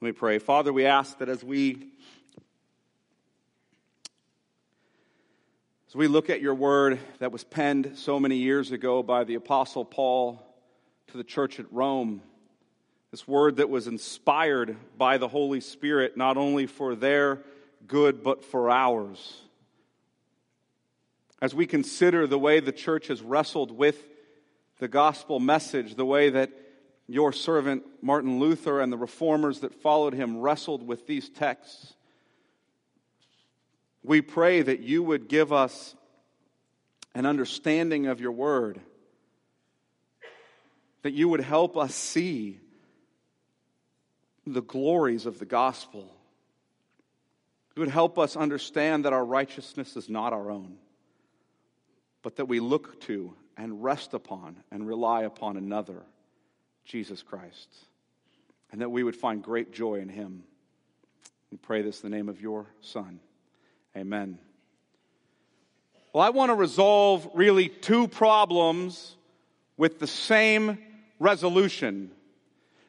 Let me pray. Father, we ask that as we as we look at your word that was penned so many years ago by the apostle Paul to the church at Rome, this word that was inspired by the Holy Spirit not only for their good but for ours. As we consider the way the church has wrestled with the gospel message, the way that your servant Martin Luther and the reformers that followed him wrestled with these texts. We pray that you would give us an understanding of your word, that you would help us see the glories of the gospel. You would help us understand that our righteousness is not our own, but that we look to and rest upon and rely upon another. Jesus Christ, and that we would find great joy in him. We pray this in the name of your Son. Amen. Well, I want to resolve really two problems with the same resolution.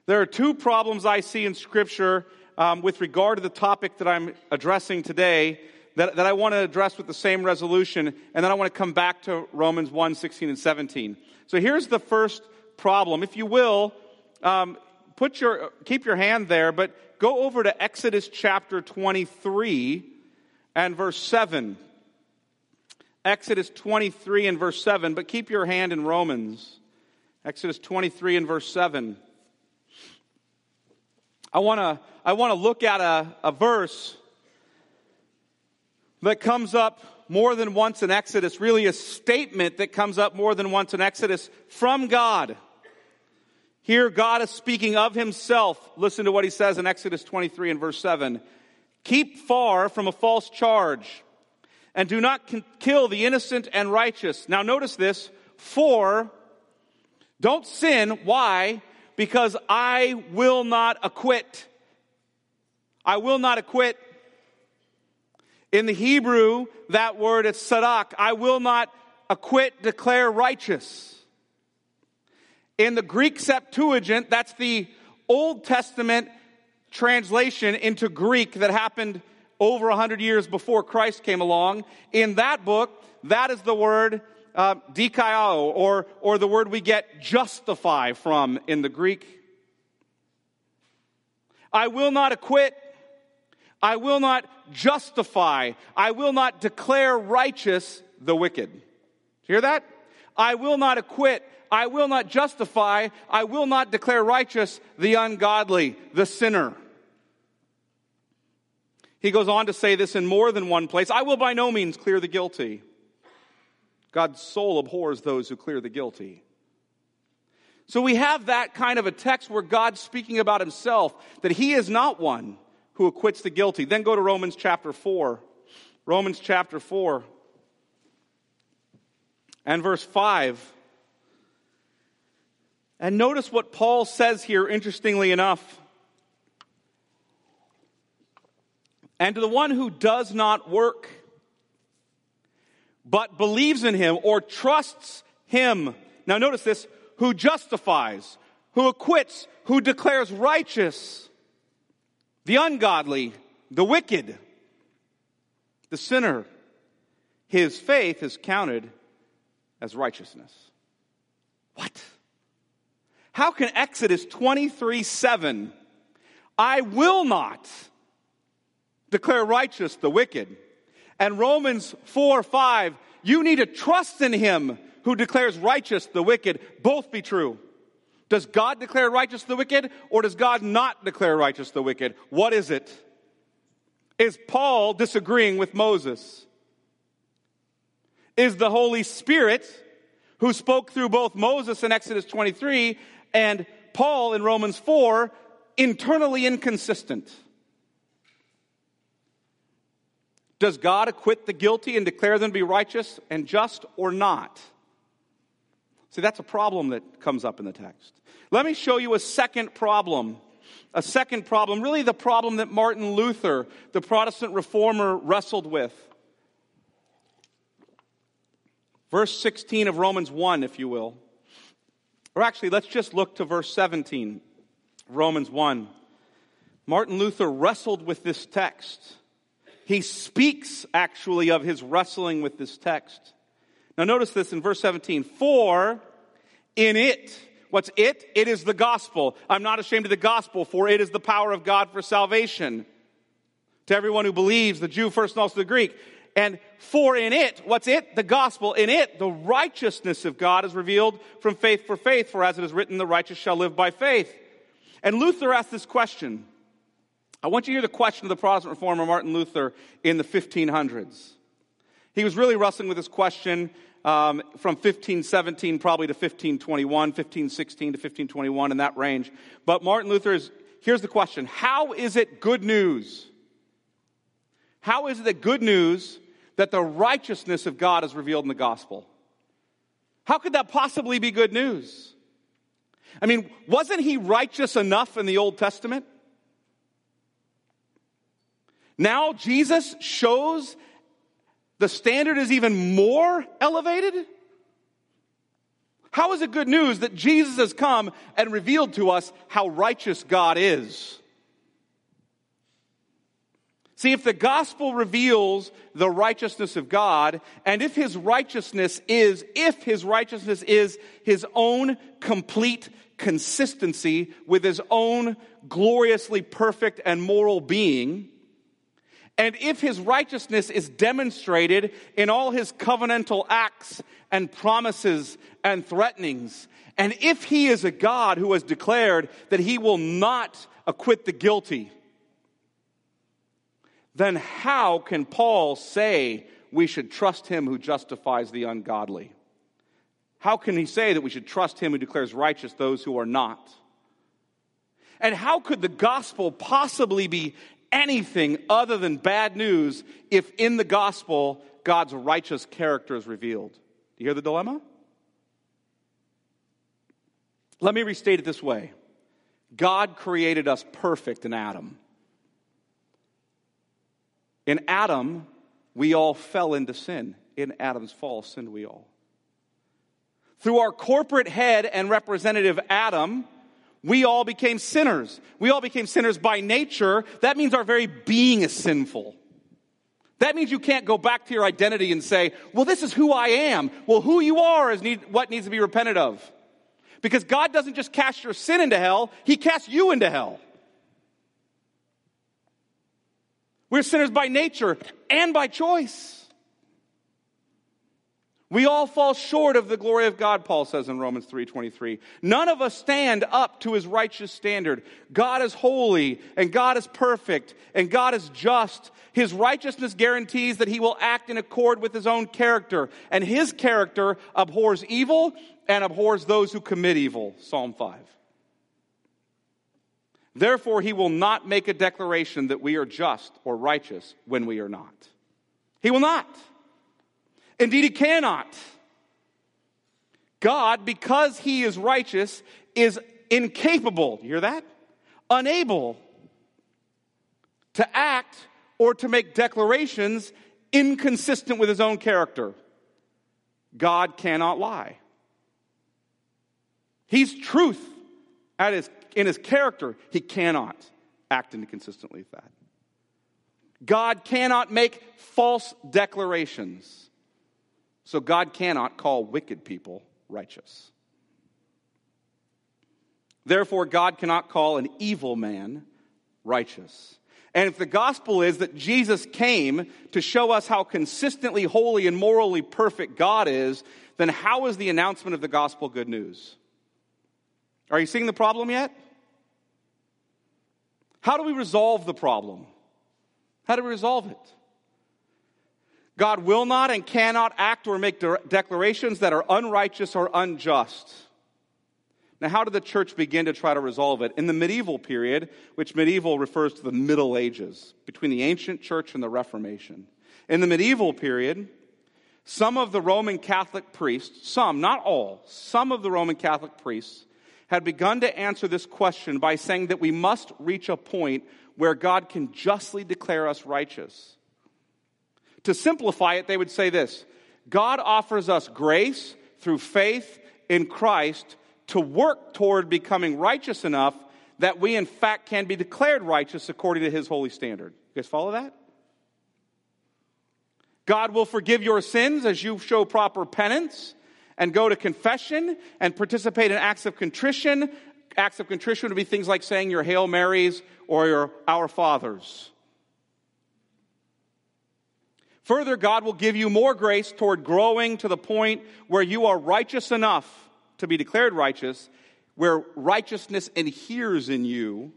There are two problems I see in Scripture um, with regard to the topic that I'm addressing today that, that I want to address with the same resolution, and then I want to come back to Romans 1 16 and 17. So here's the first problem. If you will, um, put your, keep your hand there, but go over to Exodus chapter 23 and verse 7. Exodus 23 and verse 7, but keep your hand in Romans. Exodus 23 and verse 7. I want to I want to look at a, a verse that comes up more than once in Exodus, really a statement that comes up more than once in Exodus from God. Here, God is speaking of himself. Listen to what he says in Exodus 23 and verse 7. Keep far from a false charge, and do not kill the innocent and righteous. Now, notice this. For, don't sin. Why? Because I will not acquit. I will not acquit. In the Hebrew, that word is sadak. I will not acquit, declare righteous. In the Greek Septuagint, that's the Old Testament translation into Greek that happened over 100 years before Christ came along. In that book, that is the word uh, or, or the word we get justify from in the Greek. I will not acquit. I will not justify. I will not declare righteous the wicked. Hear that? I will not acquit. I will not justify, I will not declare righteous the ungodly, the sinner. He goes on to say this in more than one place I will by no means clear the guilty. God's soul abhors those who clear the guilty. So we have that kind of a text where God's speaking about himself, that he is not one who acquits the guilty. Then go to Romans chapter 4. Romans chapter 4 and verse 5. And notice what Paul says here, interestingly enough. And to the one who does not work, but believes in him or trusts him. Now notice this, who justifies, who acquits, who declares righteous the ungodly, the wicked, the sinner. His faith is counted as righteousness. What? How can Exodus 23 7, I will not declare righteous the wicked, and Romans 4 5, you need to trust in him who declares righteous the wicked, both be true? Does God declare righteous the wicked, or does God not declare righteous the wicked? What is it? Is Paul disagreeing with Moses? Is the Holy Spirit, who spoke through both Moses in Exodus 23 and Paul in Romans 4, internally inconsistent. Does God acquit the guilty and declare them to be righteous and just or not? See, that's a problem that comes up in the text. Let me show you a second problem. A second problem, really the problem that Martin Luther, the Protestant reformer, wrestled with. Verse 16 of Romans 1, if you will. Or actually, let's just look to verse 17, Romans 1. Martin Luther wrestled with this text. He speaks actually of his wrestling with this text. Now, notice this in verse 17. For in it, what's it? It is the gospel. I'm not ashamed of the gospel, for it is the power of God for salvation to everyone who believes, the Jew first and also the Greek. And for in it, what's it? The gospel. In it, the righteousness of God is revealed from faith for faith, for as it is written, the righteous shall live by faith. And Luther asked this question. I want you to hear the question of the Protestant reformer Martin Luther in the 1500s. He was really wrestling with this question um, from 1517 probably to 1521, 1516 to 1521 in that range. But Martin Luther is, here's the question How is it good news? How is it that good news that the righteousness of God is revealed in the gospel? How could that possibly be good news? I mean, wasn't he righteous enough in the Old Testament? Now Jesus shows the standard is even more elevated? How is it good news that Jesus has come and revealed to us how righteous God is? See, if the gospel reveals the righteousness of God, and if his righteousness is, if his righteousness is his own complete consistency with his own gloriously perfect and moral being, and if his righteousness is demonstrated in all his covenantal acts and promises and threatenings, and if he is a God who has declared that he will not acquit the guilty, then how can Paul say we should trust him who justifies the ungodly? How can he say that we should trust him who declares righteous those who are not? And how could the gospel possibly be anything other than bad news if in the gospel God's righteous character is revealed? Do you hear the dilemma? Let me restate it this way God created us perfect in Adam. In Adam, we all fell into sin. In Adam's fall, sinned we all. Through our corporate head and representative Adam, we all became sinners. We all became sinners by nature. That means our very being is sinful. That means you can't go back to your identity and say, well, this is who I am. Well, who you are is need, what needs to be repented of. Because God doesn't just cast your sin into hell, He casts you into hell. We're sinners by nature and by choice. We all fall short of the glory of God, Paul says in Romans 3:23. None of us stand up to his righteous standard. God is holy and God is perfect and God is just. His righteousness guarantees that he will act in accord with his own character, and his character abhors evil and abhors those who commit evil. Psalm 5. Therefore, he will not make a declaration that we are just or righteous when we are not. He will not. Indeed, he cannot. God, because he is righteous, is incapable, you hear that? Unable to act or to make declarations inconsistent with his own character. God cannot lie. He's truth at his in his character, he cannot act inconsistently with that. God cannot make false declarations. So God cannot call wicked people righteous. Therefore, God cannot call an evil man righteous. And if the gospel is that Jesus came to show us how consistently holy and morally perfect God is, then how is the announcement of the gospel good news? Are you seeing the problem yet? How do we resolve the problem? How do we resolve it? God will not and cannot act or make de- declarations that are unrighteous or unjust. Now, how did the church begin to try to resolve it? In the medieval period, which medieval refers to the Middle Ages, between the ancient church and the Reformation. In the medieval period, some of the Roman Catholic priests, some, not all, some of the Roman Catholic priests had begun to answer this question by saying that we must reach a point where God can justly declare us righteous. To simplify it, they would say this God offers us grace through faith in Christ to work toward becoming righteous enough that we, in fact, can be declared righteous according to his holy standard. You guys follow that? God will forgive your sins as you show proper penance and go to confession and participate in acts of contrition. Acts of contrition would be things like saying your Hail Marys or your Our Fathers. Further, God will give you more grace toward growing to the point where you are righteous enough to be declared righteous, where righteousness inheres in you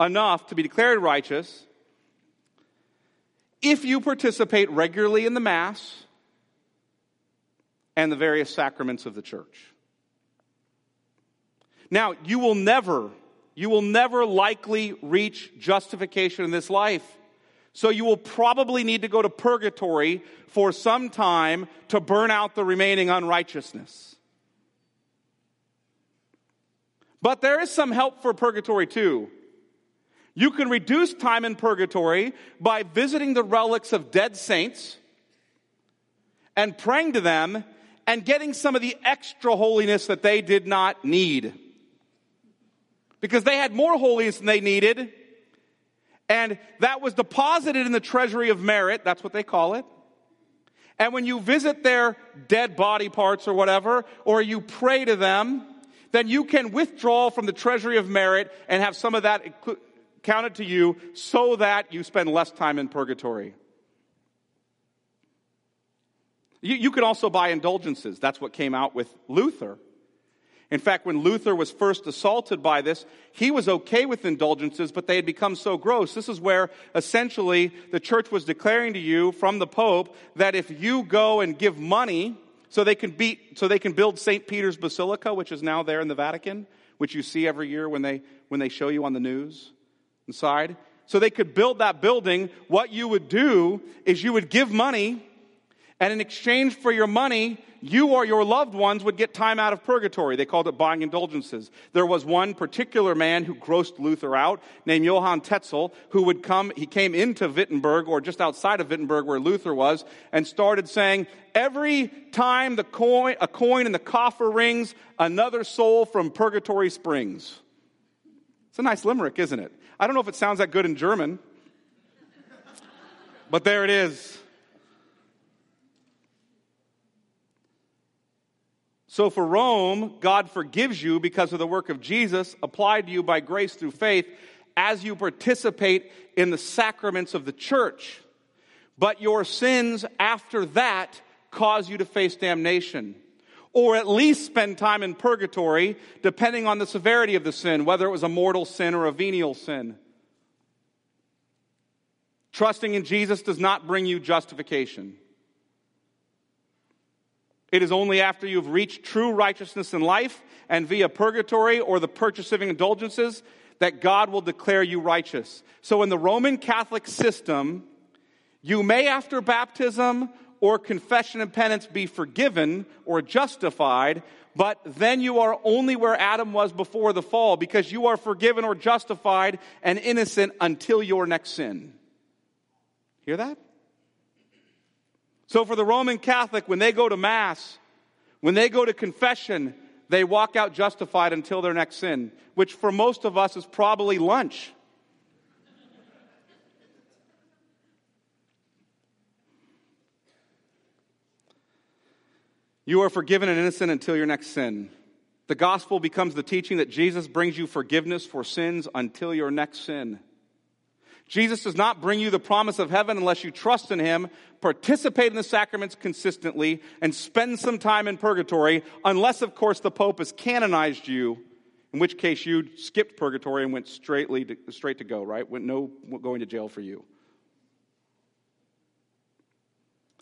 enough to be declared righteous, if you participate regularly in the Mass and the various sacraments of the church. Now, you will never, you will never likely reach justification in this life. So you will probably need to go to purgatory for some time to burn out the remaining unrighteousness. But there is some help for purgatory too. You can reduce time in purgatory by visiting the relics of dead saints and praying to them and getting some of the extra holiness that they did not need. Because they had more holiness than they needed, and that was deposited in the treasury of merit. That's what they call it. And when you visit their dead body parts or whatever, or you pray to them, then you can withdraw from the treasury of merit and have some of that counted to you so that you spend less time in purgatory. You, you can also buy indulgences. That's what came out with Luther. In fact, when Luther was first assaulted by this, he was okay with indulgences, but they had become so gross. This is where essentially the church was declaring to you from the Pope that if you go and give money so they can beat, so they can build St. Peter's Basilica, which is now there in the Vatican, which you see every year when they, when they show you on the news inside. So they could build that building. What you would do is you would give money, and in exchange for your money, you or your loved ones would get time out of purgatory. They called it buying indulgences. There was one particular man who grossed Luther out named Johann Tetzel who would come, he came into Wittenberg or just outside of Wittenberg where Luther was and started saying, every time the coin, a coin in the coffer rings, another soul from purgatory springs. It's a nice limerick, isn't it? I don't know if it sounds that good in German, but there it is. So for Rome, God forgives you because of the work of Jesus applied to you by grace through faith as you participate in the sacraments of the church. But your sins after that cause you to face damnation. Or at least spend time in purgatory, depending on the severity of the sin, whether it was a mortal sin or a venial sin. Trusting in Jesus does not bring you justification. It is only after you've reached true righteousness in life and via purgatory or the purchase of indulgences that God will declare you righteous. So in the Roman Catholic system, you may after baptism or confession and penance be forgiven or justified, but then you are only where Adam was before the fall because you are forgiven or justified and innocent until your next sin. Hear that? So for the Roman Catholic, when they go to Mass, when they go to confession, they walk out justified until their next sin, which for most of us is probably lunch. You are forgiven and innocent until your next sin. The gospel becomes the teaching that Jesus brings you forgiveness for sins until your next sin. Jesus does not bring you the promise of heaven unless you trust in Him, participate in the sacraments consistently, and spend some time in purgatory, unless, of course, the Pope has canonized you, in which case you skipped purgatory and went straightly to, straight to go, right? Went no going to jail for you.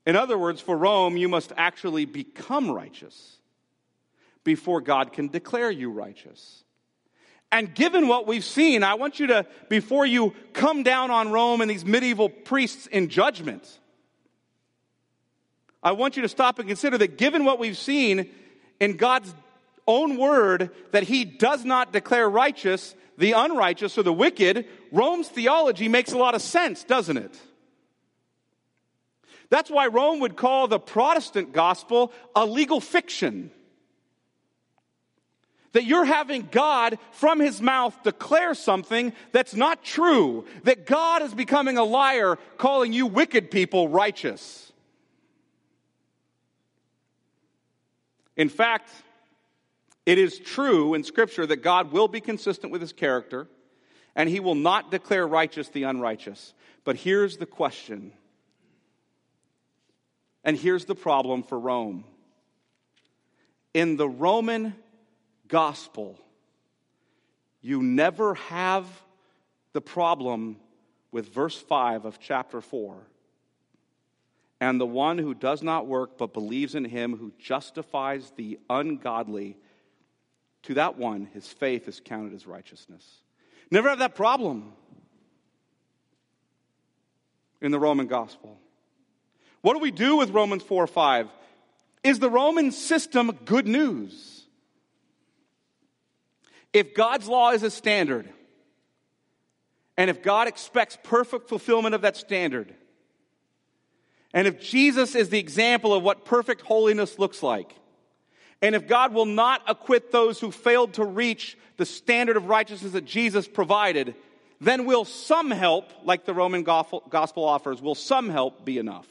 In other words, for Rome, you must actually become righteous. before God can declare you righteous. And given what we've seen, I want you to, before you come down on Rome and these medieval priests in judgment, I want you to stop and consider that given what we've seen in God's own word, that he does not declare righteous the unrighteous or the wicked, Rome's theology makes a lot of sense, doesn't it? That's why Rome would call the Protestant gospel a legal fiction. That you're having God from his mouth declare something that's not true. That God is becoming a liar, calling you wicked people righteous. In fact, it is true in Scripture that God will be consistent with his character and he will not declare righteous the unrighteous. But here's the question and here's the problem for Rome. In the Roman gospel, you never have the problem with verse 5 of chapter 4. And the one who does not work but believes in him who justifies the ungodly, to that one his faith is counted as righteousness. Never have that problem in the Roman gospel. What do we do with Romans 4 or 5? Is the Roman system good news? If God's law is a standard, and if God expects perfect fulfillment of that standard, and if Jesus is the example of what perfect holiness looks like, and if God will not acquit those who failed to reach the standard of righteousness that Jesus provided, then will some help, like the Roman gospel offers, will some help be enough?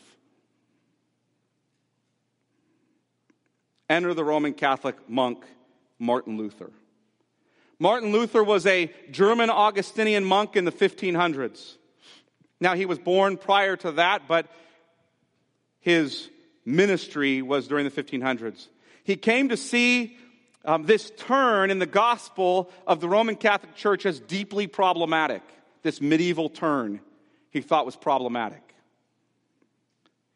enter the Roman Catholic monk Martin Luther. Martin Luther was a German Augustinian monk in the 1500s. Now, he was born prior to that, but his ministry was during the 1500s. He came to see um, this turn in the gospel of the Roman Catholic Church as deeply problematic. This medieval turn he thought was problematic.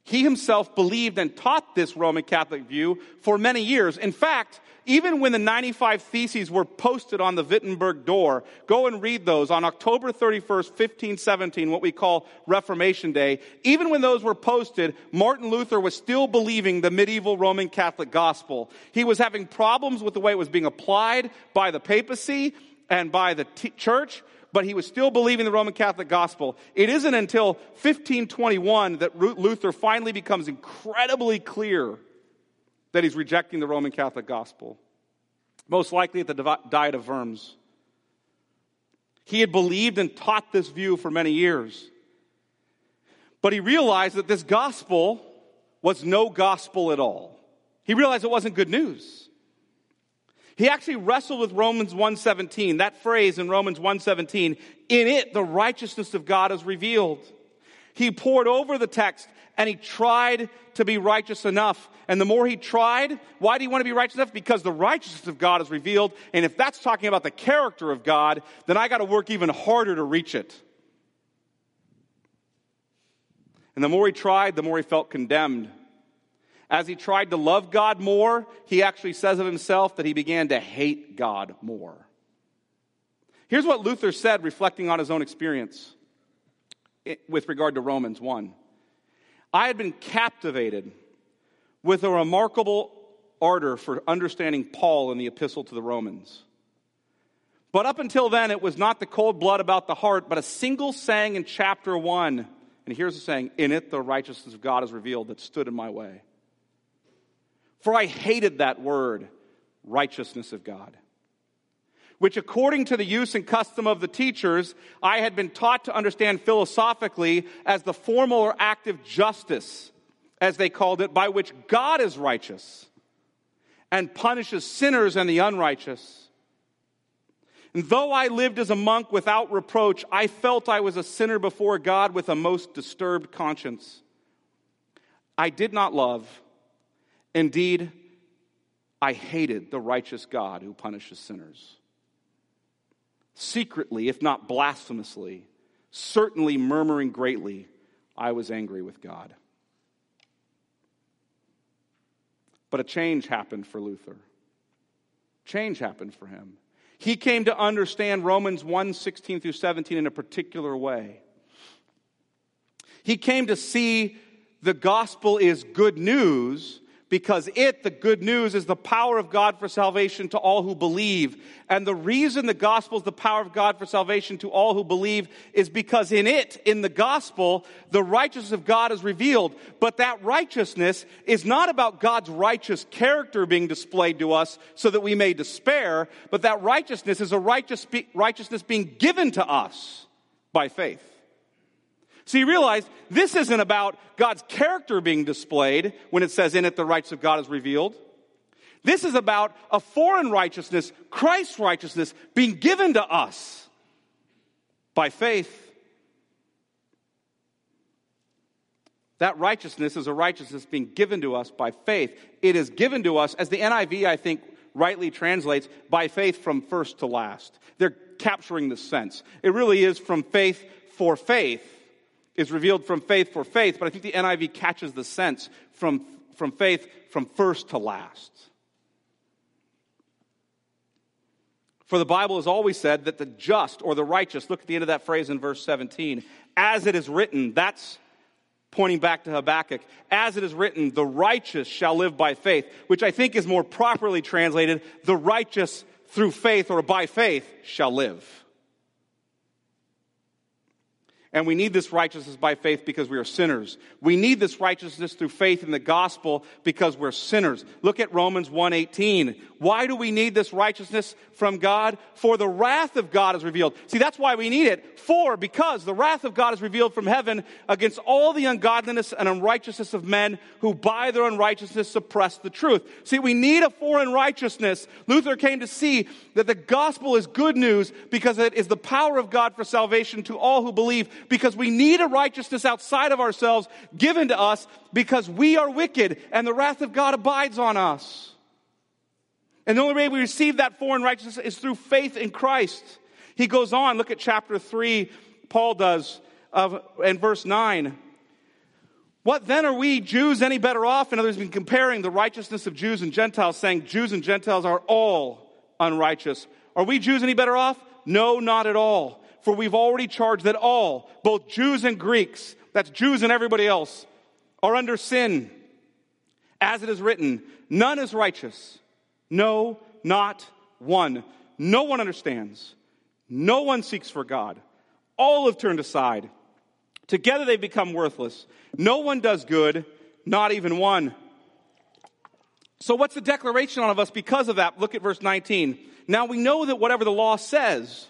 He himself believed and taught this Roman Catholic view for many years. In fact, even when the 95 Theses were posted on the Wittenberg door, go and read those on October 31st, 1517, what we call Reformation Day. Even when those were posted, Martin Luther was still believing the medieval Roman Catholic gospel. He was having problems with the way it was being applied by the papacy and by the t- church but he was still believing the Roman Catholic gospel. It isn't until 1521 that Luther finally becomes incredibly clear that he's rejecting the Roman Catholic gospel. Most likely at the Diet of Worms. He had believed and taught this view for many years. But he realized that this gospel was no gospel at all. He realized it wasn't good news. He actually wrestled with Romans 1:17. That phrase in Romans 1:17, in it the righteousness of God is revealed. He pored over the text and he tried to be righteous enough. And the more he tried, why do you want to be righteous enough? Because the righteousness of God is revealed. And if that's talking about the character of God, then I got to work even harder to reach it. And the more he tried, the more he felt condemned. As he tried to love God more, he actually says of himself that he began to hate God more. Here's what Luther said, reflecting on his own experience eh, with regard to Romans 1. I had been captivated with a remarkable ardor for understanding Paul in the epistle to the Romans. But up until then, it was not the cold blood about the heart, but a single saying in chapter 1. And here's the saying In it, the righteousness of God is revealed that stood in my way. For I hated that word, righteousness of God, which according to the use and custom of the teachers, I had been taught to understand philosophically as the formal or active justice, as they called it, by which God is righteous and punishes sinners and the unrighteous. And though I lived as a monk without reproach, I felt I was a sinner before God with a most disturbed conscience. I did not love Indeed, I hated the righteous God who punishes sinners. Secretly, if not blasphemously, certainly murmuring greatly, I was angry with God. But a change happened for Luther. Change happened for him. He came to understand Romans 1 16 through 17 in a particular way. He came to see the gospel is good news because it, the good news, is the power of God for salvation to all who believe. And the reason the gospel is the power of God for salvation to all who believe is because in it, in the gospel, the righteousness of God is revealed. But that righteousness is not about God's righteous character being displayed to us so that we may despair, but that righteousness is a righteous, righteousness being given to us by faith. So you realize this isn't about God's character being displayed when it says in it the rights of God is revealed. This is about a foreign righteousness, Christ's righteousness, being given to us by faith. That righteousness is a righteousness being given to us by faith. It is given to us, as the NIV, I think, rightly translates, by faith from first to last. They're capturing the sense. It really is from faith for faith is revealed from faith for faith, but I think the NIV catches the sense from, from faith from first to last. For the Bible has always said that the just or the righteous, look at the end of that phrase in verse 17, as it is written, that's pointing back to Habakkuk, as it is written, the righteous shall live by faith, which I think is more properly translated, the righteous through faith or by faith shall live. And we need this righteousness by faith because we are sinners. We need this righteousness through faith in the gospel because we're sinners. Look at Romans 1:18. Why do we need this righteousness from God? For the wrath of God is revealed. See, that's why we need it. For because the wrath of God is revealed from heaven against all the ungodliness and unrighteousness of men who by their unrighteousness suppress the truth. See, we need a foreign righteousness. Luther came to see that the gospel is good news because it is the power of God for salvation to all who believe because we need a righteousness outside of ourselves given to us because we are wicked and the wrath of God abides on us. And the only way we receive that foreign righteousness is through faith in Christ. He goes on, look at chapter 3, Paul does, of, in verse 9. What then are we Jews any better off? In other words, been comparing the righteousness of Jews and Gentiles, saying Jews and Gentiles are all unrighteous. Are we Jews any better off? No, not at all. For we've already charged that all, both Jews and Greeks, that's Jews and everybody else, are under sin. As it is written, none is righteous. No, not one. No one understands. No one seeks for God. All have turned aside. Together they become worthless. No one does good, not even one. So, what's the declaration on of us because of that? Look at verse 19. Now we know that whatever the law says,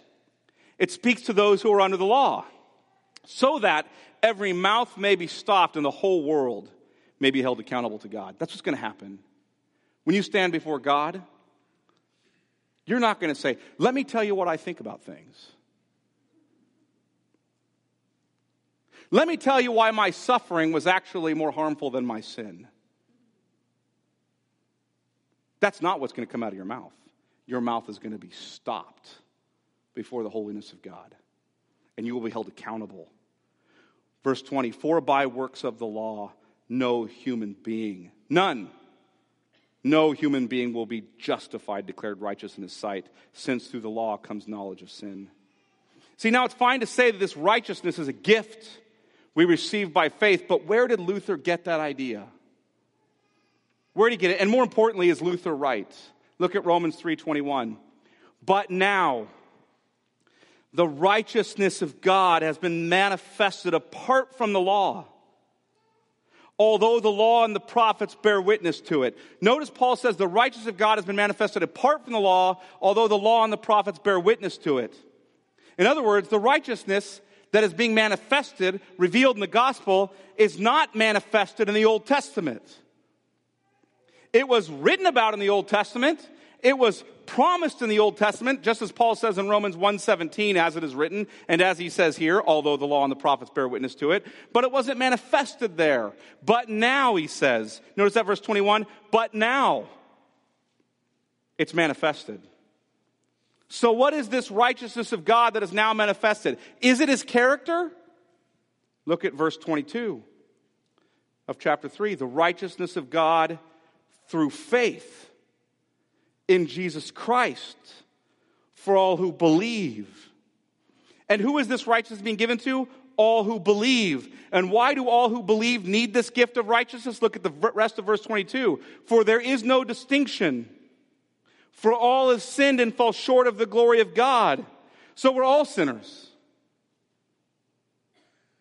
it speaks to those who are under the law, so that every mouth may be stopped and the whole world may be held accountable to God. That's what's going to happen. When you stand before God, you're not going to say, Let me tell you what I think about things. Let me tell you why my suffering was actually more harmful than my sin. That's not what's going to come out of your mouth. Your mouth is going to be stopped before the holiness of God, and you will be held accountable. Verse 20 For by works of the law, no human being, none, no human being will be justified, declared righteous in his sight, since through the law comes knowledge of sin. See, now it's fine to say that this righteousness is a gift we receive by faith, but where did Luther get that idea? Where did he get it? And more importantly, is Luther right? Look at Romans 3:21. But now the righteousness of God has been manifested apart from the law although the law and the prophets bear witness to it. Notice Paul says the righteousness of God has been manifested apart from the law, although the law and the prophets bear witness to it. In other words, the righteousness that is being manifested, revealed in the gospel, is not manifested in the Old Testament. It was written about in the Old Testament. It was promised in the Old Testament, just as Paul says in Romans 1:17 as it is written and as he says here, although the law and the prophets bear witness to it, but it wasn't manifested there. But now he says, notice that verse 21, but now it's manifested. So what is this righteousness of God that is now manifested? Is it his character? Look at verse 22 of chapter 3, the righteousness of God through faith in Jesus Christ for all who believe. And who is this righteousness being given to? All who believe. And why do all who believe need this gift of righteousness? Look at the rest of verse 22. For there is no distinction. For all have sinned and fall short of the glory of God. So we're all sinners.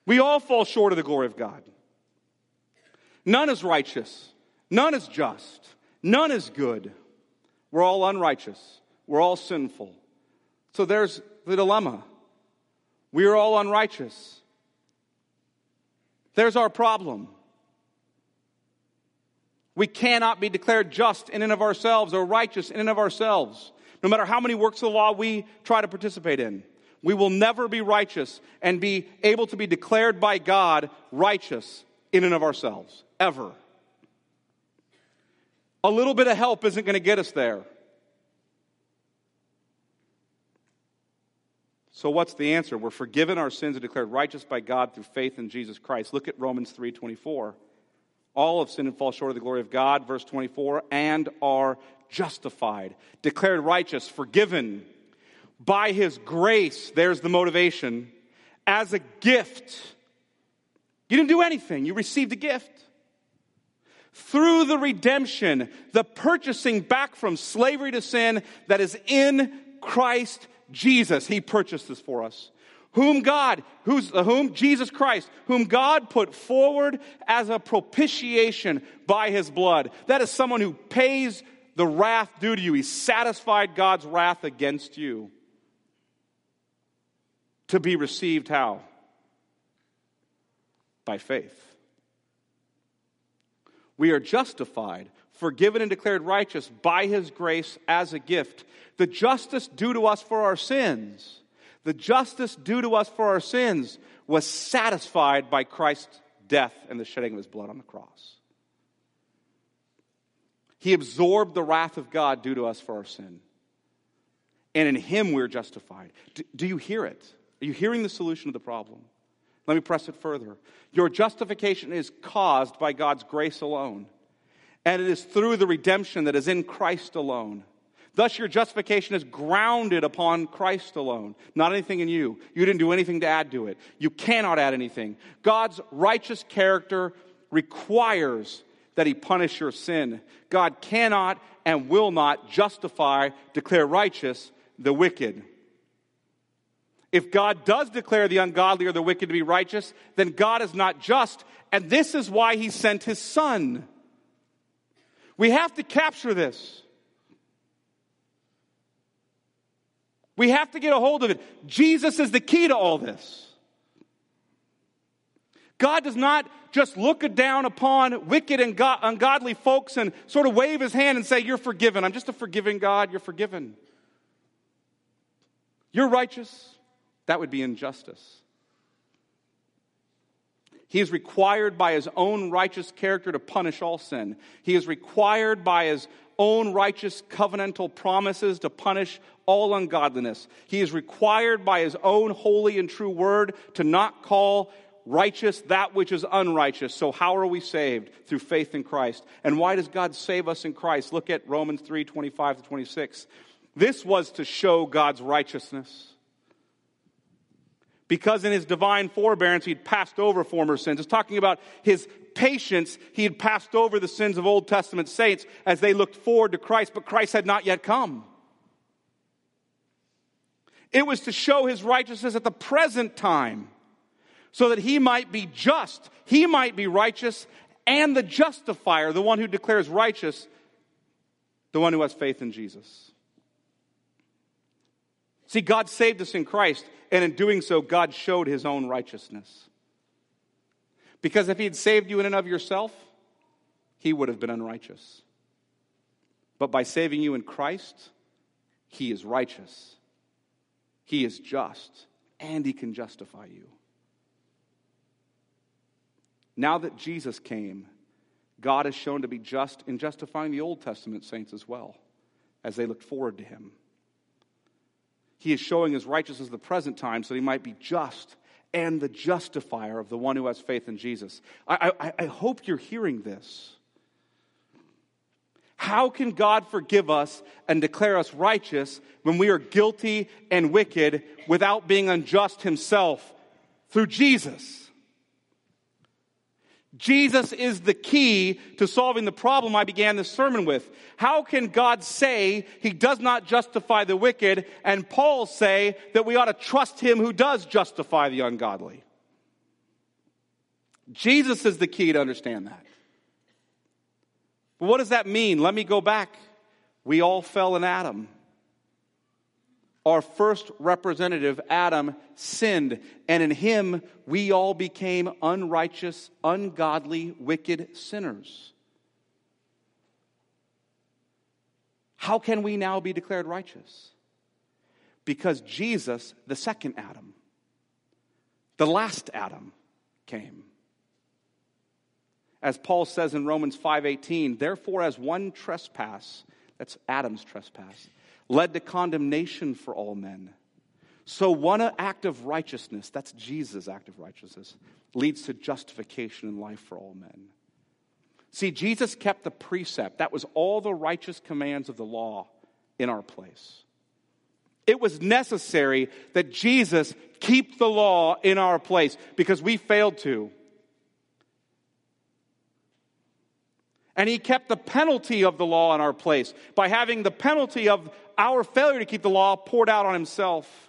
We all fall short of the glory of God. None is righteous. None is just. None is good. We're all unrighteous. We're all sinful. So there's the dilemma. We are all unrighteous. There's our problem. We cannot be declared just in and of ourselves or righteous in and of ourselves, no matter how many works of the law we try to participate in. We will never be righteous and be able to be declared by God righteous in and of ourselves, ever. A little bit of help isn't going to get us there. So what's the answer? We're forgiven our sins and declared righteous by God through faith in Jesus Christ. Look at Romans 3:24. All have sinned and fall short of the glory of God, verse 24, and are justified, declared righteous, forgiven by his grace. There's the motivation as a gift. You didn't do anything, you received a gift. Through the redemption, the purchasing back from slavery to sin that is in Christ Jesus. He purchased this for us. Whom God, who's uh, whom? Jesus Christ, whom God put forward as a propitiation by his blood. That is someone who pays the wrath due to you. He satisfied God's wrath against you. To be received how? By faith. We are justified, forgiven, and declared righteous by his grace as a gift the justice due to us for our sins, the justice due to us for our sins was satisfied by Christ's death and the shedding of his blood on the cross. He absorbed the wrath of God due to us for our sin. And in him we're justified. Do, do you hear it? Are you hearing the solution to the problem? Let me press it further. Your justification is caused by God's grace alone, and it is through the redemption that is in Christ alone. Thus, your justification is grounded upon Christ alone, not anything in you. You didn't do anything to add to it. You cannot add anything. God's righteous character requires that He punish your sin. God cannot and will not justify, declare righteous the wicked. If God does declare the ungodly or the wicked to be righteous, then God is not just, and this is why He sent His Son. We have to capture this. We have to get a hold of it. Jesus is the key to all this. God does not just look down upon wicked and ungodly folks and sort of wave his hand and say, You're forgiven. I'm just a forgiving God. You're forgiven. You're righteous. That would be injustice. He is required by his own righteous character to punish all sin. He is required by his own righteous covenantal promises to punish all ungodliness. He is required by his own holy and true word to not call righteous that which is unrighteous. So how are we saved? Through faith in Christ. And why does God save us in Christ? Look at Romans 3, 25 to 26. This was to show God's righteousness. Because in his divine forbearance, he'd passed over former sins. It's talking about his patience. He had passed over the sins of Old Testament saints as they looked forward to Christ, but Christ had not yet come. It was to show his righteousness at the present time so that he might be just, he might be righteous, and the justifier, the one who declares righteous, the one who has faith in Jesus. See, God saved us in Christ, and in doing so, God showed his own righteousness. Because if he had saved you in and of yourself, he would have been unrighteous. But by saving you in Christ, he is righteous he is just, and He can justify you. Now that Jesus came, God is shown to be just in justifying the Old Testament saints as well, as they looked forward to Him. He is showing His righteousness in the present time so He might be just and the justifier of the one who has faith in Jesus. I, I, I hope you're hearing this. How can God forgive us and declare us righteous when we are guilty and wicked without being unjust himself? Through Jesus. Jesus is the key to solving the problem I began this sermon with. How can God say he does not justify the wicked and Paul say that we ought to trust him who does justify the ungodly? Jesus is the key to understand that. But what does that mean? Let me go back. We all fell in Adam. Our first representative, Adam, sinned, and in him we all became unrighteous, ungodly, wicked sinners. How can we now be declared righteous? Because Jesus, the second Adam, the last Adam, came. As Paul says in Romans 5:18, therefore as one trespass, that's Adam's trespass, led to condemnation for all men. So one act of righteousness, that's Jesus' act of righteousness, leads to justification in life for all men. See, Jesus kept the precept. That was all the righteous commands of the law in our place. It was necessary that Jesus keep the law in our place because we failed to. And he kept the penalty of the law in our place by having the penalty of our failure to keep the law poured out on himself.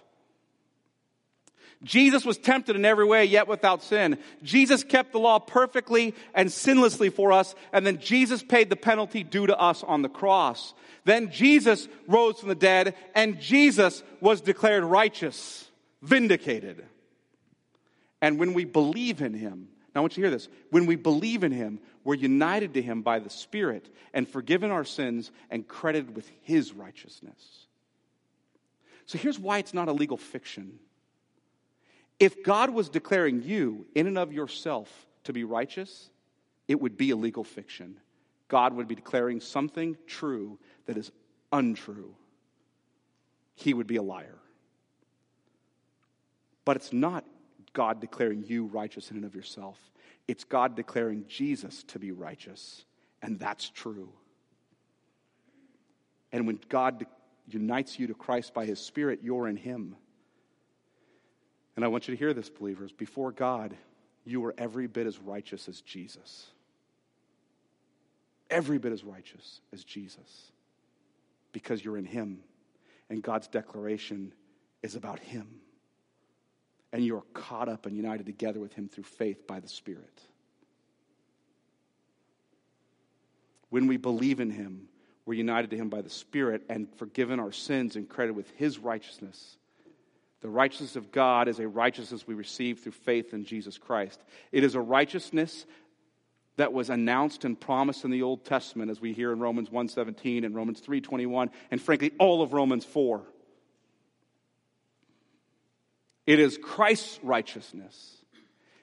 Jesus was tempted in every way, yet without sin. Jesus kept the law perfectly and sinlessly for us, and then Jesus paid the penalty due to us on the cross. Then Jesus rose from the dead, and Jesus was declared righteous, vindicated. And when we believe in him, now I want you to hear this. When we believe in him, we're united to him by the Spirit and forgiven our sins and credited with his righteousness. So here's why it's not a legal fiction. If God was declaring you in and of yourself to be righteous, it would be a legal fiction. God would be declaring something true that is untrue. He would be a liar. But it's not God declaring you righteous in and of yourself. It's God declaring Jesus to be righteous, and that's true. And when God unites you to Christ by his Spirit, you're in him. And I want you to hear this, believers. Before God, you were every bit as righteous as Jesus. Every bit as righteous as Jesus. Because you're in him. And God's declaration is about him and you are caught up and united together with him through faith by the Spirit. When we believe in him, we're united to him by the Spirit and forgiven our sins and credited with his righteousness. The righteousness of God is a righteousness we receive through faith in Jesus Christ. It is a righteousness that was announced and promised in the Old Testament as we hear in Romans 1:17 and Romans 3:21 and frankly all of Romans 4. It is Christ's righteousness.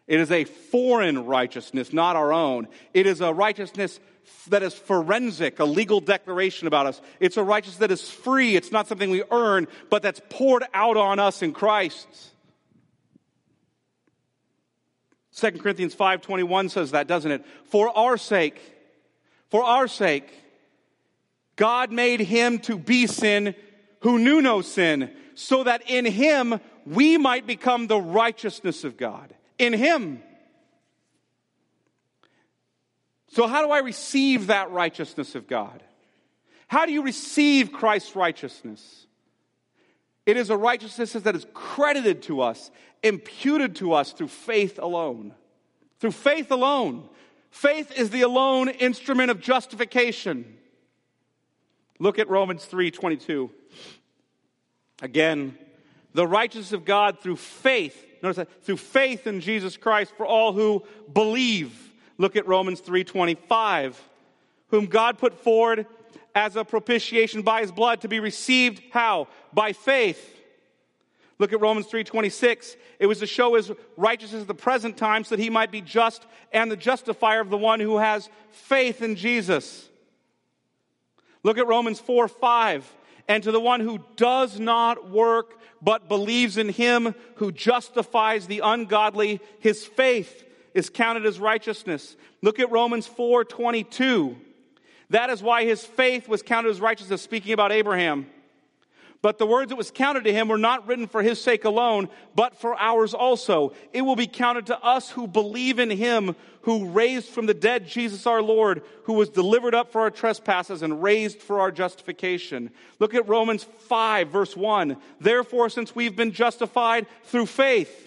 It is a foreign righteousness, not our own. It is a righteousness that is forensic, a legal declaration about us. It's a righteousness that is free. It's not something we earn, but that's poured out on us in Christ. 2 Corinthians 5:21 says that, doesn't it? For our sake, for our sake, God made him to be sin who knew no sin, so that in him we might become the righteousness of God. In him. So, how do I receive that righteousness of God? How do you receive Christ's righteousness? It is a righteousness that is credited to us, imputed to us through faith alone. Through faith alone. Faith is the alone instrument of justification. Look at Romans 3 22. Again, the righteousness of God through faith. Notice that through faith in Jesus Christ for all who believe. Look at Romans 3:25. Whom God put forward as a propitiation by his blood to be received how? By faith. Look at Romans 3:26. It was to show his righteousness at the present time so that he might be just and the justifier of the one who has faith in Jesus. Look at Romans 4 5 and to the one who does not work but believes in him who justifies the ungodly, his faith is counted as righteousness. Look at Romans 4:22. That is why his faith was counted as righteousness, speaking about Abraham. But the words that was counted to him were not written for his sake alone, but for ours also. It will be counted to us who believe in him who raised from the dead Jesus our Lord, who was delivered up for our trespasses and raised for our justification. Look at Romans 5 verse 1. Therefore, since we've been justified through faith,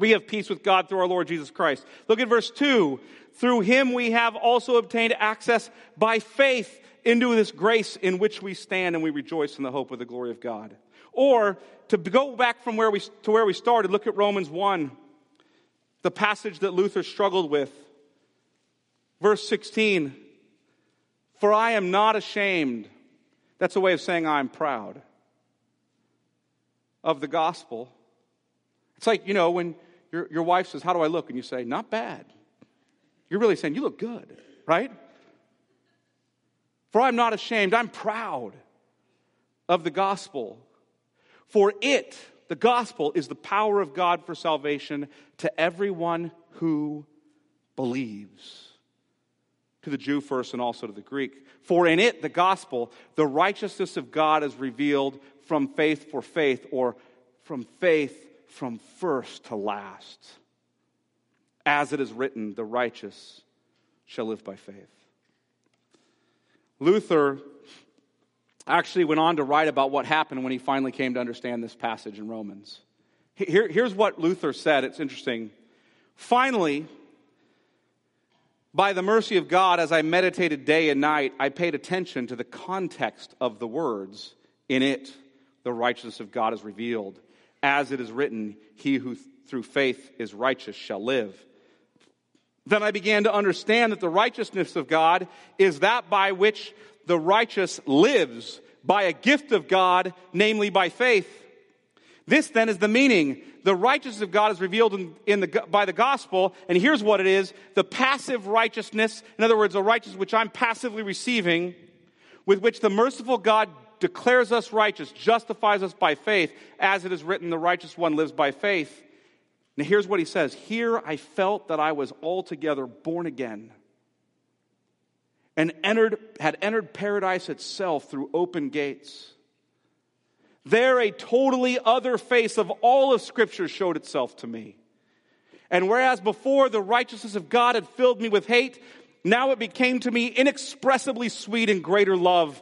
we have peace with God through our Lord Jesus Christ. Look at verse 2. Through him we have also obtained access by faith into this grace in which we stand and we rejoice in the hope of the glory of God. Or to go back from where we, to where we started, look at Romans 1, the passage that Luther struggled with. Verse 16 For I am not ashamed. That's a way of saying I'm proud of the gospel. It's like, you know, when your, your wife says, How do I look? And you say, Not bad. You're really saying, You look good, right? For I'm not ashamed, I'm proud of the gospel. For it, the gospel, is the power of God for salvation to everyone who believes. To the Jew first and also to the Greek. For in it, the gospel, the righteousness of God is revealed from faith for faith, or from faith from first to last. As it is written, the righteous shall live by faith. Luther actually went on to write about what happened when he finally came to understand this passage in Romans. Here, here's what Luther said. It's interesting. Finally, by the mercy of God, as I meditated day and night, I paid attention to the context of the words. In it, the righteousness of God is revealed. As it is written, He who through faith is righteous shall live. Then I began to understand that the righteousness of God is that by which the righteous lives by a gift of God, namely by faith. This then is the meaning. The righteousness of God is revealed in, in the, by the gospel, and here's what it is the passive righteousness, in other words, a righteousness which I'm passively receiving, with which the merciful God declares us righteous, justifies us by faith, as it is written, the righteous one lives by faith. Now, here's what he says Here I felt that I was altogether born again and entered, had entered paradise itself through open gates. There, a totally other face of all of Scripture showed itself to me. And whereas before the righteousness of God had filled me with hate, now it became to me inexpressibly sweet and greater love.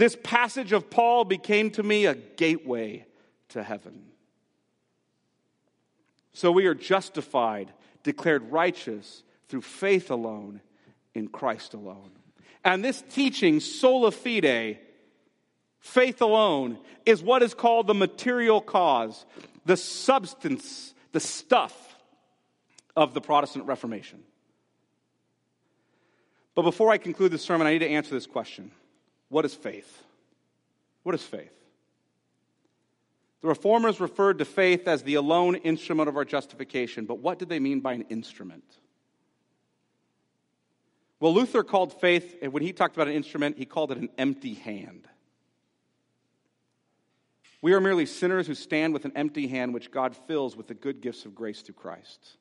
This passage of Paul became to me a gateway to heaven. So we are justified, declared righteous through faith alone in Christ alone. And this teaching, sola fide, faith alone, is what is called the material cause, the substance, the stuff of the Protestant Reformation. But before I conclude this sermon, I need to answer this question What is faith? What is faith? The reformers referred to faith as the alone instrument of our justification, but what did they mean by an instrument? Well, Luther called faith, and when he talked about an instrument, he called it an empty hand. We are merely sinners who stand with an empty hand, which God fills with the good gifts of grace through Christ.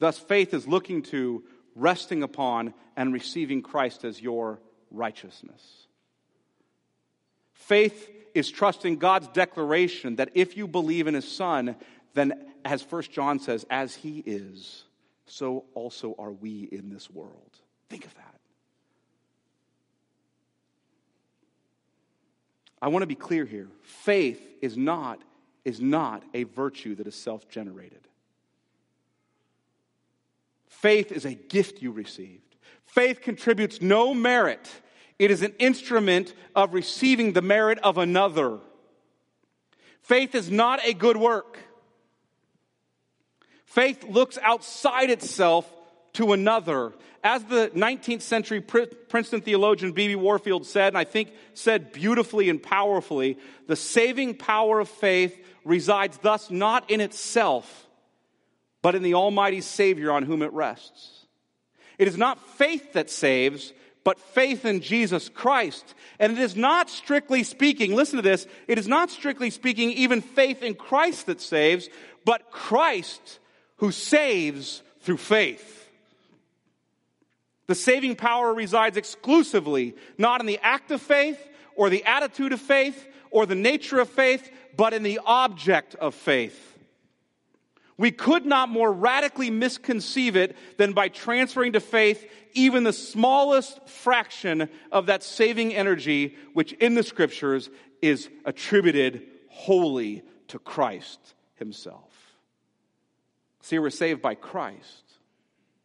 Thus, faith is looking to, resting upon, and receiving Christ as your righteousness. Faith is trusting God's declaration that if you believe in his son, then as First John says, as he is, so also are we in this world. Think of that. I want to be clear here. Faith is not, is not a virtue that is self generated. Faith is a gift you received. Faith contributes no merit it is an instrument of receiving the merit of another. Faith is not a good work. Faith looks outside itself to another. As the 19th century Princeton theologian B.B. Warfield said, and I think said beautifully and powerfully, the saving power of faith resides thus not in itself, but in the Almighty Savior on whom it rests. It is not faith that saves, but faith in Jesus Christ. And it is not strictly speaking, listen to this, it is not strictly speaking even faith in Christ that saves, but Christ who saves through faith. The saving power resides exclusively not in the act of faith or the attitude of faith or the nature of faith, but in the object of faith. We could not more radically misconceive it than by transferring to faith even the smallest fraction of that saving energy, which in the scriptures is attributed wholly to Christ Himself. See, we're saved by Christ.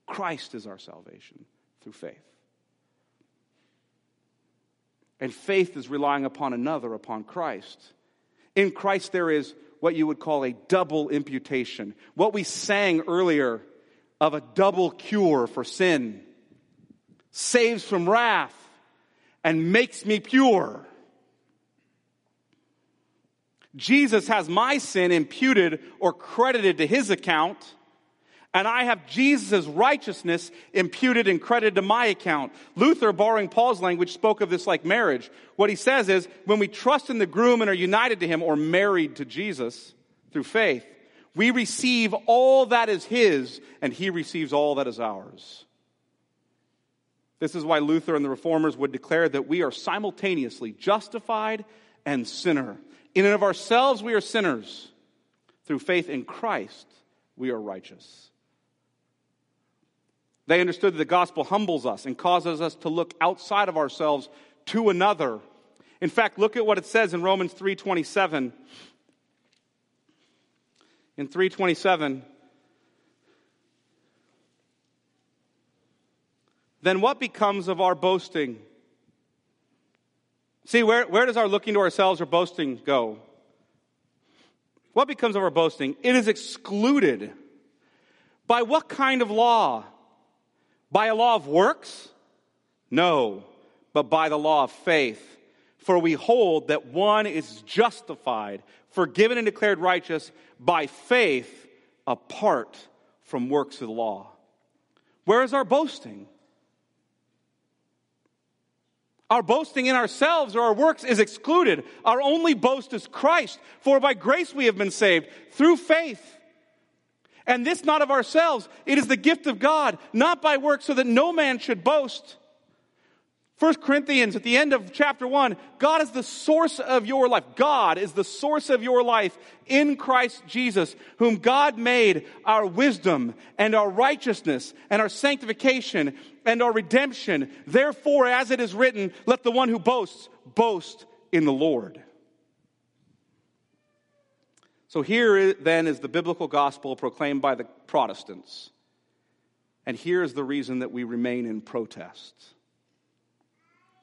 Christ is our salvation through faith. And faith is relying upon another, upon Christ. In Christ, there is what you would call a double imputation. What we sang earlier of a double cure for sin saves from wrath and makes me pure. Jesus has my sin imputed or credited to his account, and I have Jesus' righteousness imputed and credited to my account. Luther, borrowing Paul's language, spoke of this like marriage. What he says is when we trust in the groom and are united to him or married to Jesus through faith, we receive all that is his, and he receives all that is ours. This is why Luther and the reformers would declare that we are simultaneously justified and sinner. In and of ourselves, we are sinners. Through faith in Christ, we are righteous. They understood that the gospel humbles us and causes us to look outside of ourselves to another. In fact, look at what it says in Romans 3:27. In 327, then what becomes of our boasting? See, where, where does our looking to ourselves or boasting go? What becomes of our boasting? It is excluded. By what kind of law? By a law of works? No, but by the law of faith. For we hold that one is justified, forgiven, and declared righteous by faith apart from works of the law. Where is our boasting? Our boasting in ourselves or our works is excluded. Our only boast is Christ. For by grace we have been saved through faith. And this not of ourselves. It is the gift of God, not by works, so that no man should boast. 1 Corinthians at the end of chapter 1, God is the source of your life. God is the source of your life in Christ Jesus, whom God made our wisdom and our righteousness and our sanctification and our redemption. Therefore, as it is written, let the one who boasts boast in the Lord. So here then is the biblical gospel proclaimed by the Protestants. And here is the reason that we remain in protest.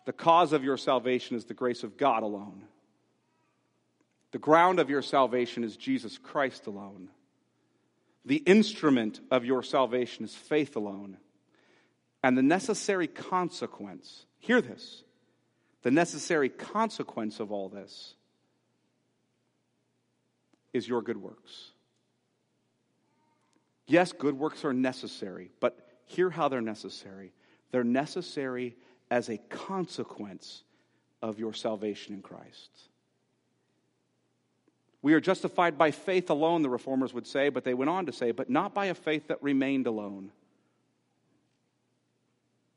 The cause of your salvation is the grace of God alone. The ground of your salvation is Jesus Christ alone. The instrument of your salvation is faith alone. And the necessary consequence, hear this, the necessary consequence of all this is your good works. Yes, good works are necessary, but hear how they're necessary. They're necessary as a consequence of your salvation in Christ. We are justified by faith alone, the reformers would say, but they went on to say, but not by a faith that remained alone.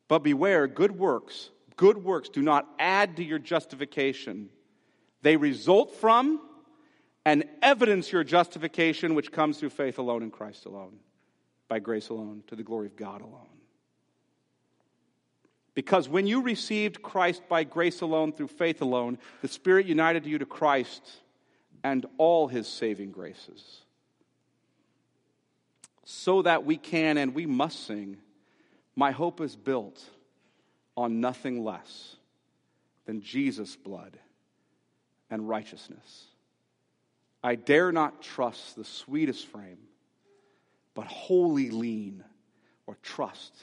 But beware, good works, good works do not add to your justification. They result from and evidence your justification, which comes through faith alone in Christ alone, by grace alone, to the glory of God alone. Because when you received Christ by grace alone, through faith alone, the Spirit united you to Christ and all his saving graces. So that we can and we must sing, My hope is built on nothing less than Jesus' blood and righteousness. I dare not trust the sweetest frame, but wholly lean or trust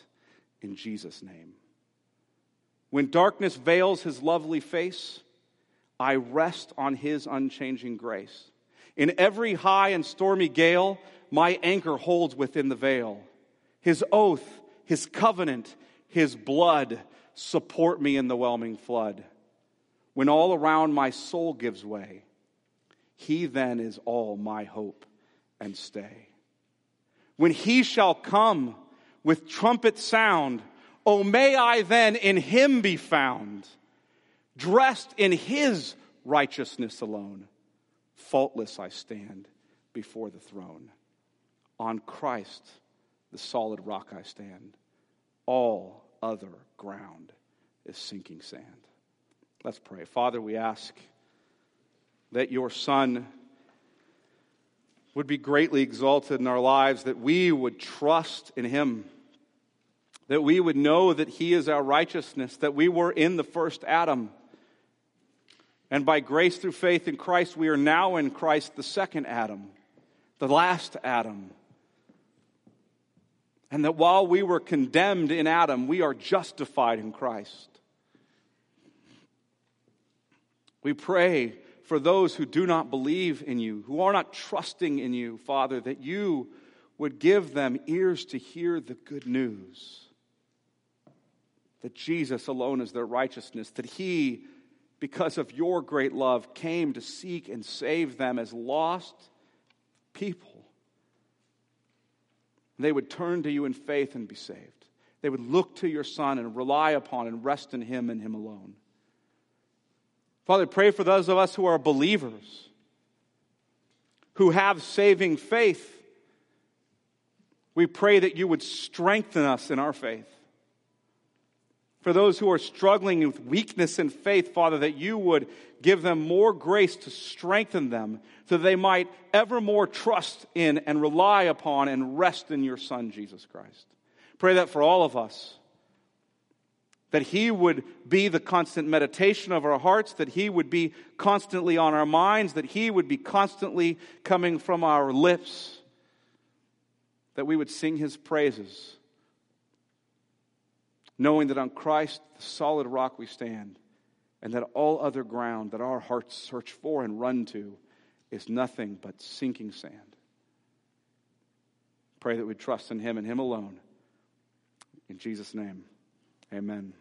in Jesus' name. When darkness veils his lovely face, I rest on his unchanging grace. In every high and stormy gale, my anchor holds within the veil. His oath, his covenant, his blood support me in the whelming flood. When all around my soul gives way, he then is all my hope and stay. When he shall come with trumpet sound, Oh, may I then in him be found, dressed in his righteousness alone. Faultless I stand before the throne. On Christ, the solid rock I stand. All other ground is sinking sand. Let's pray. Father, we ask that your Son would be greatly exalted in our lives, that we would trust in him, that we would know that he is our righteousness, that we were in the first Adam. And by grace through faith in Christ, we are now in Christ, the second Adam, the last Adam. And that while we were condemned in Adam, we are justified in Christ. We pray for those who do not believe in you, who are not trusting in you, Father, that you would give them ears to hear the good news that Jesus alone is their righteousness, that He, because of your great love, came to seek and save them as lost people. They would turn to you in faith and be saved. They would look to your Son and rely upon and rest in Him and Him alone. Father, pray for those of us who are believers, who have saving faith. We pray that you would strengthen us in our faith. For those who are struggling with weakness in faith, Father, that you would give them more grace to strengthen them so they might evermore trust in and rely upon and rest in your Son, Jesus Christ. Pray that for all of us that He would be the constant meditation of our hearts, that He would be constantly on our minds, that He would be constantly coming from our lips, that we would sing His praises, knowing that on Christ, the solid rock, we stand, and that all other ground that our hearts search for and run to is nothing but sinking sand. Pray that we trust in Him and Him alone. In Jesus' name, amen.